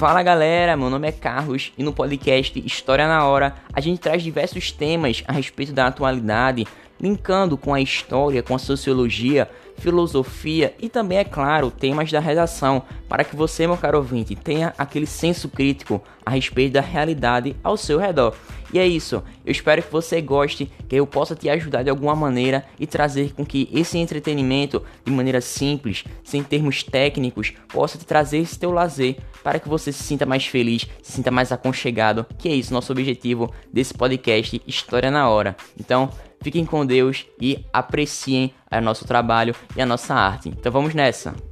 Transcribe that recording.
Fala galera, meu nome é Carlos e no podcast História na Hora a gente traz diversos temas a respeito da atualidade, linkando com a história, com a sociologia, filosofia e também, é claro, temas da redação, para que você, meu caro ouvinte, tenha aquele senso crítico a respeito da realidade ao seu redor. E é isso, eu espero que você goste, que eu possa te ajudar de alguma maneira e trazer com que esse entretenimento, de maneira simples, sem termos técnicos, possa te trazer esse teu lazer para que você se sinta mais feliz, se sinta mais aconchegado, que é isso nosso objetivo desse podcast História na Hora. Então, Fiquem com Deus e apreciem o nosso trabalho e a nossa arte. Então vamos nessa!